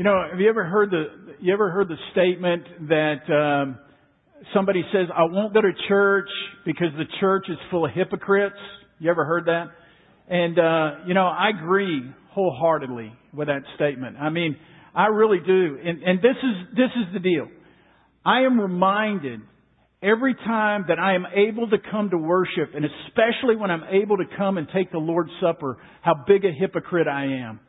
You know, have you ever heard the you ever heard the statement that um, somebody says, "I won't go to church because the church is full of hypocrites"? You ever heard that? And uh, you know, I agree wholeheartedly with that statement. I mean, I really do. And, and this is this is the deal. I am reminded every time that I am able to come to worship, and especially when I'm able to come and take the Lord's Supper, how big a hypocrite I am.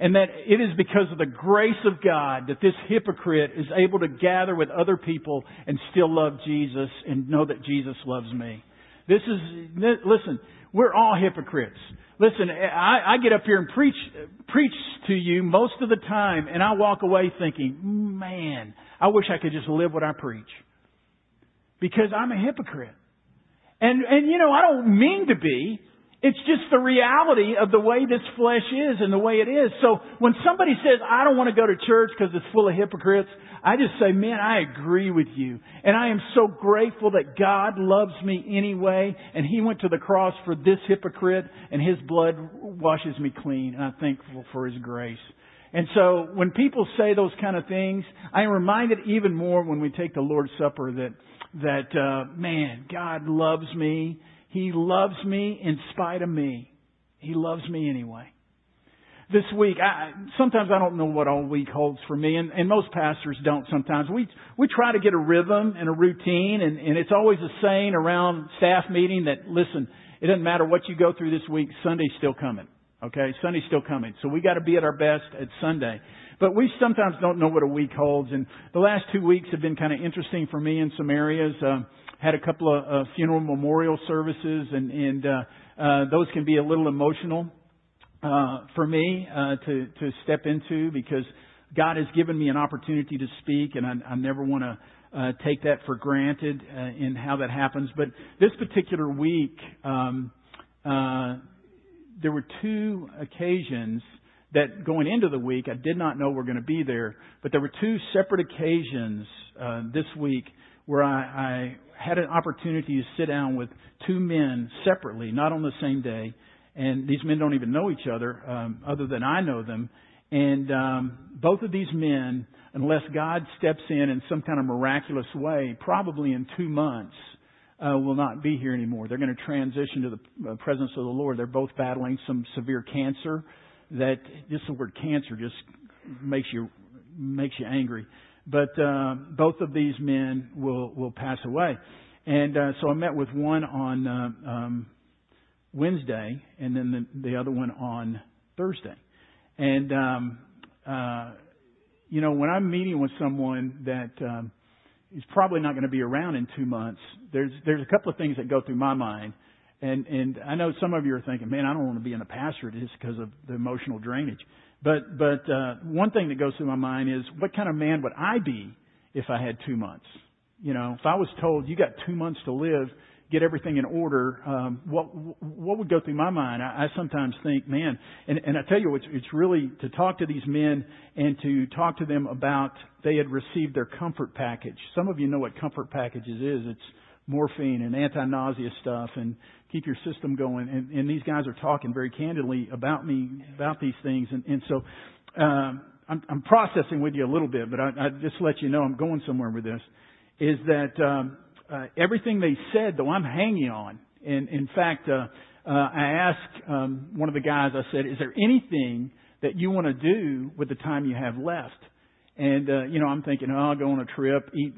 And that it is because of the grace of God that this hypocrite is able to gather with other people and still love Jesus and know that Jesus loves me. This is, listen, we're all hypocrites. Listen, I, I get up here and preach, preach to you most of the time and I walk away thinking, man, I wish I could just live what I preach because I'm a hypocrite. And, and you know, I don't mean to be. It's just the reality of the way this flesh is and the way it is. So when somebody says, I don't want to go to church because it's full of hypocrites, I just say, man, I agree with you. And I am so grateful that God loves me anyway and He went to the cross for this hypocrite and His blood washes me clean and I'm thankful for His grace. And so when people say those kind of things, I am reminded even more when we take the Lord's Supper that that, uh, man, God loves me. He loves me in spite of me. He loves me anyway. This week, I, sometimes I don't know what all week holds for me, and, and most pastors don't sometimes. We, we try to get a rhythm and a routine, and, and it's always a saying around staff meeting that, listen, it doesn't matter what you go through this week, Sunday's still coming. Okay? Sunday's still coming. So we gotta be at our best at Sunday. But we sometimes don't know what a week holds. And the last two weeks have been kind of interesting for me in some areas. Uh, had a couple of uh, funeral memorial services, and, and uh, uh, those can be a little emotional uh, for me uh, to to step into because God has given me an opportunity to speak, and I, I never want to. Uh, take that for granted uh, in how that happens. But this particular week, um, uh, there were two occasions that going into the week, I did not know were going to be there, but there were two separate occasions uh, this week where I, I had an opportunity to sit down with two men separately, not on the same day, and these men don't even know each other, um, other than I know them. And um, both of these men, unless God steps in in some kind of miraculous way, probably in two months, uh, will not be here anymore. They're going to transition to the uh, presence of the Lord. They're both battling some severe cancer that just the word cancer just makes you makes you angry. But uh, both of these men will will pass away, and uh, so I met with one on uh, um, Wednesday, and then the, the other one on Thursday, and um, uh, you know when I'm meeting with someone that um, is probably not going to be around in two months, there's there's a couple of things that go through my mind and and I know some of you are thinking, man, I don't want to be in a pastorate just because of the emotional drainage. But but uh, one thing that goes through my mind is, what kind of man would I be if I had two months? You know, if I was told you got two months to live, get everything in order, um, what what would go through my mind? I, I sometimes think, man, and, and I tell you, it's, it's really to talk to these men and to talk to them about they had received their comfort package. Some of you know what comfort packages is. It's morphine and anti-nausea stuff and keep your system going. And, and these guys are talking very candidly about me, about these things. And, and so, um, I'm, I'm processing with you a little bit, but I, I just let you know I'm going somewhere with this. Is that um, uh, everything they said, though, I'm hanging on. And in fact, uh, uh, I asked um, one of the guys. I said, "Is there anything that you want to do with the time you have left?" And uh, you know, I'm thinking, "Oh, I'll go on a trip, eat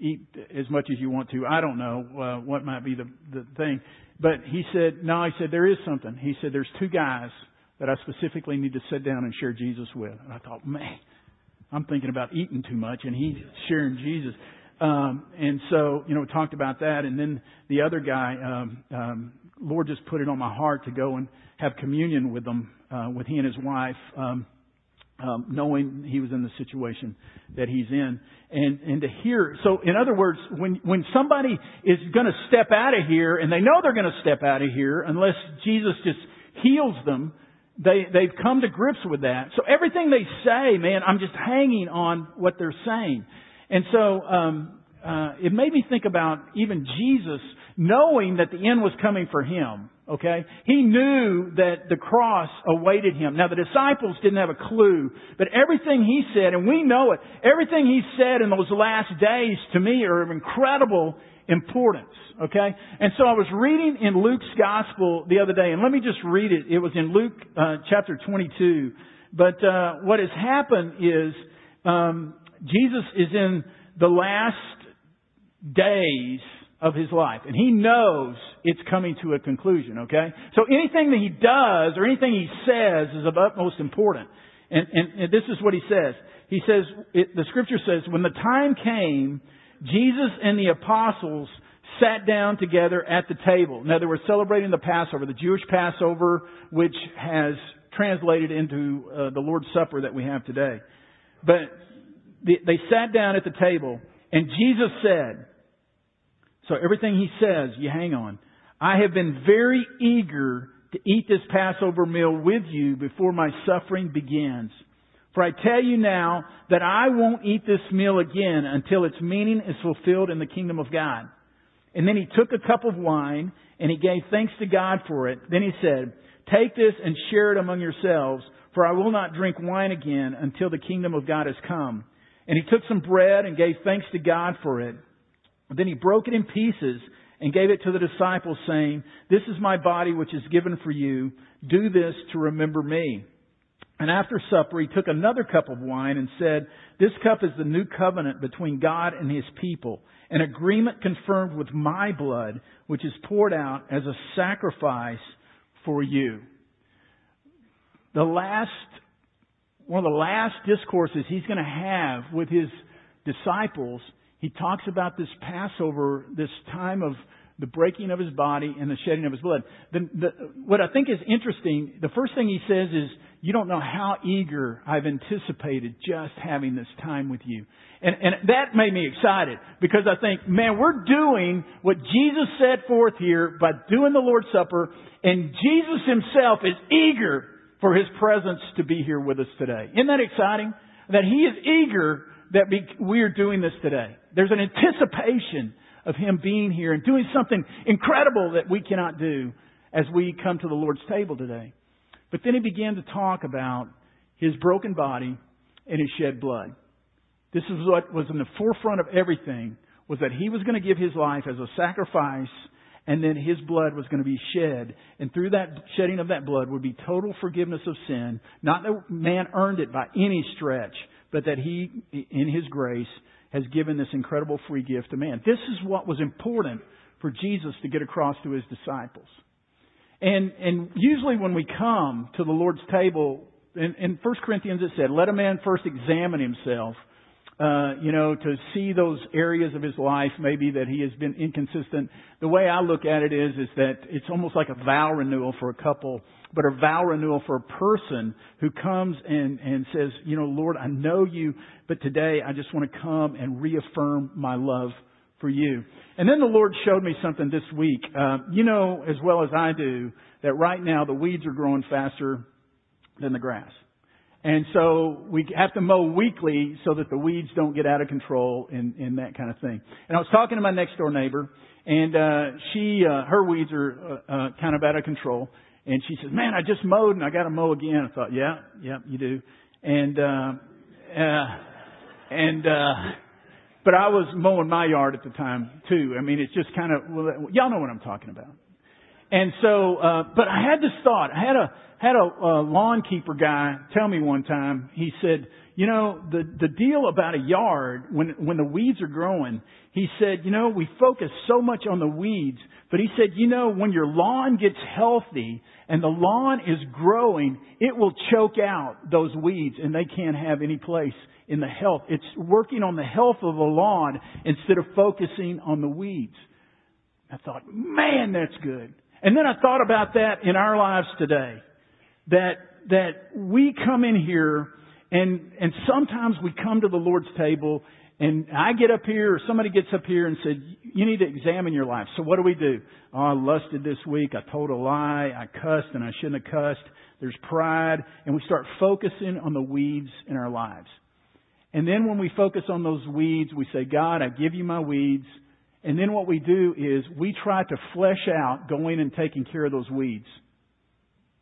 eat as much as you want to. I don't know uh, what might be the the thing, but he said no. He said there is something. He said there's two guys that I specifically need to sit down and share Jesus with. And I thought, man, I'm thinking about eating too much, and he's sharing Jesus. Um, and so, you know, we talked about that. And then the other guy, um, um, Lord just put it on my heart to go and have communion with them, uh, with he and his wife. Um, um, knowing he was in the situation that he's in, and and to hear. So, in other words, when when somebody is going to step out of here, and they know they're going to step out of here, unless Jesus just heals them, they they've come to grips with that. So everything they say, man, I'm just hanging on what they're saying, and so um, uh, it made me think about even Jesus knowing that the end was coming for him. Okay? He knew that the cross awaited him. Now the disciples didn't have a clue, but everything he said, and we know it, everything he said in those last days to me are of incredible importance. Okay? And so I was reading in Luke's gospel the other day, and let me just read it. It was in Luke uh, chapter 22. But uh, what has happened is um, Jesus is in the last days of his life. And he knows it's coming to a conclusion, okay? So anything that he does or anything he says is of utmost importance. And, and, and this is what he says. He says, it, the scripture says, when the time came, Jesus and the apostles sat down together at the table. Now they were celebrating the Passover, the Jewish Passover, which has translated into uh, the Lord's Supper that we have today. But they, they sat down at the table and Jesus said, so everything he says, you hang on. I have been very eager to eat this Passover meal with you before my suffering begins. For I tell you now that I won't eat this meal again until its meaning is fulfilled in the kingdom of God. And then he took a cup of wine and he gave thanks to God for it. Then he said, Take this and share it among yourselves, for I will not drink wine again until the kingdom of God has come. And he took some bread and gave thanks to God for it. Then he broke it in pieces and gave it to the disciples saying, This is my body which is given for you. Do this to remember me. And after supper, he took another cup of wine and said, This cup is the new covenant between God and his people, an agreement confirmed with my blood, which is poured out as a sacrifice for you. The last, one of the last discourses he's going to have with his disciples he talks about this Passover, this time of the breaking of his body and the shedding of his blood. The, the, what I think is interesting, the first thing he says is, you don't know how eager I've anticipated just having this time with you. And, and that made me excited because I think, man, we're doing what Jesus set forth here by doing the Lord's Supper and Jesus himself is eager for his presence to be here with us today. Isn't that exciting? That he is eager that we are doing this today. There's an anticipation of Him being here and doing something incredible that we cannot do as we come to the Lord's table today. But then He began to talk about His broken body and His shed blood. This is what was in the forefront of everything was that He was going to give His life as a sacrifice and then his blood was going to be shed. And through that shedding of that blood would be total forgiveness of sin. Not that man earned it by any stretch, but that he, in his grace, has given this incredible free gift to man. This is what was important for Jesus to get across to his disciples. And, and usually when we come to the Lord's table, in, in 1 Corinthians it said, let a man first examine himself, uh, you know, to see those areas of his life maybe that he has been inconsistent. The way I look at it is, is that it's almost like a vow renewal for a couple but a vow renewal for a person who comes and, and says, you know, Lord, I know you, but today I just want to come and reaffirm my love for you. And then the Lord showed me something this week. Uh, you know as well as I do that right now the weeds are growing faster than the grass. And so we have to mow weekly so that the weeds don't get out of control and, and that kind of thing. And I was talking to my next door neighbor and, uh, she, uh, her weeds are, uh, uh kind of out of control. And she says, man, I just mowed and I got to mow again. I thought, yeah, yeah, you do. And, uh, uh, and, uh, but I was mowing my yard at the time too. I mean, it's just kind of, well, y'all know what I'm talking about. And so, uh, but I had this thought. I had a, had a, a lawn keeper guy tell me one time, he said, you know, the, the deal about a yard, when, when the weeds are growing, he said, you know, we focus so much on the weeds, but he said, you know, when your lawn gets healthy and the lawn is growing, it will choke out those weeds and they can't have any place in the health. It's working on the health of the lawn instead of focusing on the weeds. I thought, man, that's good. And then I thought about that in our lives today. That, that we come in here and, and sometimes we come to the Lord's table and I get up here or somebody gets up here and said, you need to examine your life. So what do we do? Oh, I lusted this week. I told a lie. I cussed and I shouldn't have cussed. There's pride and we start focusing on the weeds in our lives. And then when we focus on those weeds, we say, God, I give you my weeds And then what we do is we try to flesh out going and taking care of those weeds.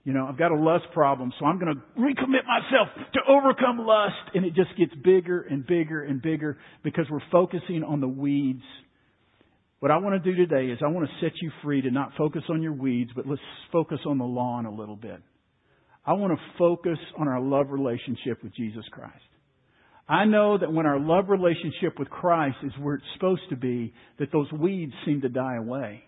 You know, I've got a lust problem, so I'm going to recommit myself to overcome lust. And it just gets bigger and bigger and bigger because we're focusing on the weeds. What I want to do today is I want to set you free to not focus on your weeds, but let's focus on the lawn a little bit. I want to focus on our love relationship with Jesus Christ. I know that when our love relationship with Christ is where it's supposed to be, that those weeds seem to die away.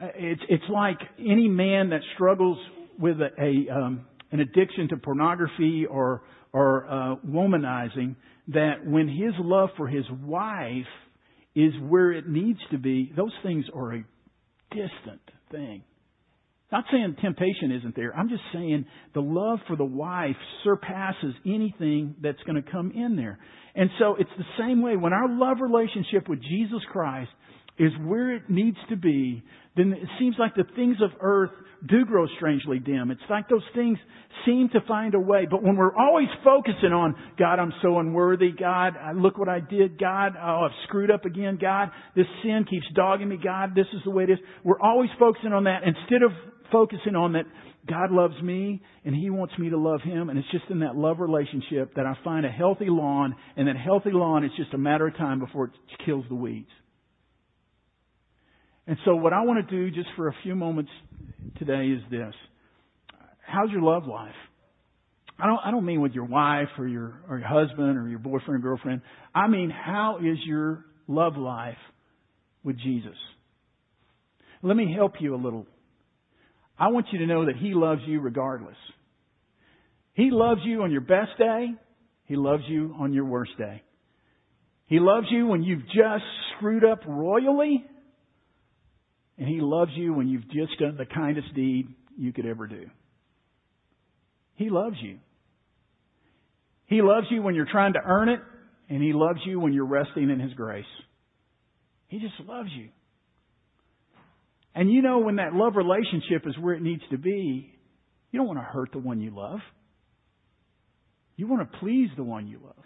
It's, it's like any man that struggles with a, a um, an addiction to pornography or, or uh, womanizing, that when his love for his wife is where it needs to be, those things are a distant thing. Not saying temptation isn't there. I'm just saying the love for the wife surpasses anything that's going to come in there. And so it's the same way when our love relationship with Jesus Christ is where it needs to be, then it seems like the things of earth do grow strangely dim. It's like those things seem to find a way. But when we're always focusing on, God, I'm so unworthy. God, look what I did. God, oh, I've screwed up again. God, this sin keeps dogging me. God, this is the way it is. We're always focusing on that instead of focusing on that God loves me and He wants me to love Him. And it's just in that love relationship that I find a healthy lawn. And that healthy lawn is just a matter of time before it kills the weeds. And so what I want to do just for a few moments today is this. How's your love life? I don't, I don't mean with your wife or your, or your husband or your boyfriend or girlfriend. I mean, how is your love life with Jesus? Let me help you a little I want you to know that He loves you regardless. He loves you on your best day. He loves you on your worst day. He loves you when you've just screwed up royally. And He loves you when you've just done the kindest deed you could ever do. He loves you. He loves you when you're trying to earn it, and He loves you when you're resting in His grace. He just loves you. And you know when that love relationship is where it needs to be, you don't want to hurt the one you love. You want to please the one you love.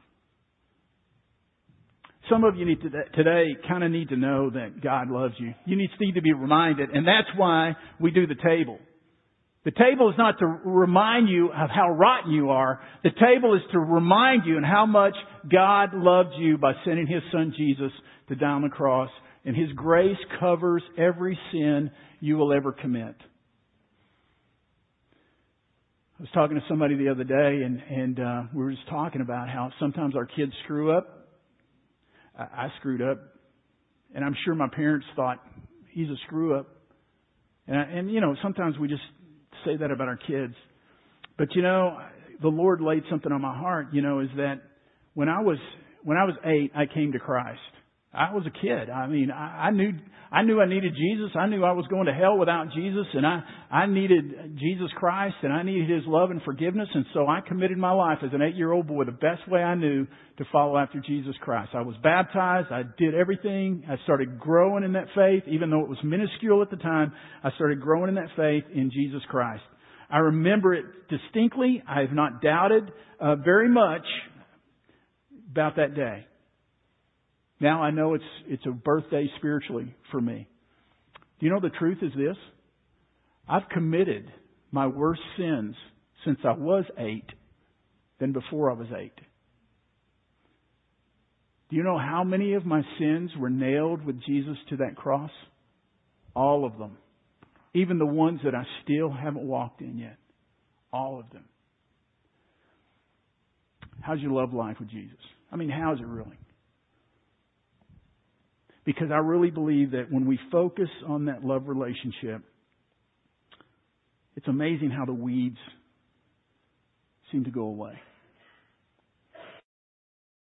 Some of you need to, today kind of need to know that God loves you. You need, to be reminded, and that's why we do the table. The table is not to remind you of how rotten you are. The table is to remind you and how much God loved you by sending His Son Jesus to die on the cross and His grace covers every sin you will ever commit. I was talking to somebody the other day, and and uh, we were just talking about how sometimes our kids screw up. I, I screwed up, and I'm sure my parents thought he's a screw up. And I, and you know sometimes we just say that about our kids, but you know the Lord laid something on my heart. You know is that when I was when I was eight, I came to Christ. I was a kid. I mean, I, I knew I knew I needed Jesus. I knew I was going to hell without Jesus, and I I needed Jesus Christ, and I needed His love and forgiveness. And so I committed my life as an eight-year-old boy the best way I knew to follow after Jesus Christ. I was baptized. I did everything. I started growing in that faith, even though it was minuscule at the time. I started growing in that faith in Jesus Christ. I remember it distinctly. I have not doubted uh, very much about that day. Now I know it's, it's a birthday spiritually for me. Do you know the truth is this? I've committed my worst sins since I was eight than before I was eight. Do you know how many of my sins were nailed with Jesus to that cross? All of them. Even the ones that I still haven't walked in yet. All of them. How's your love life with Jesus? I mean, how's it really? Because I really believe that when we focus on that love relationship, it's amazing how the weeds seem to go away.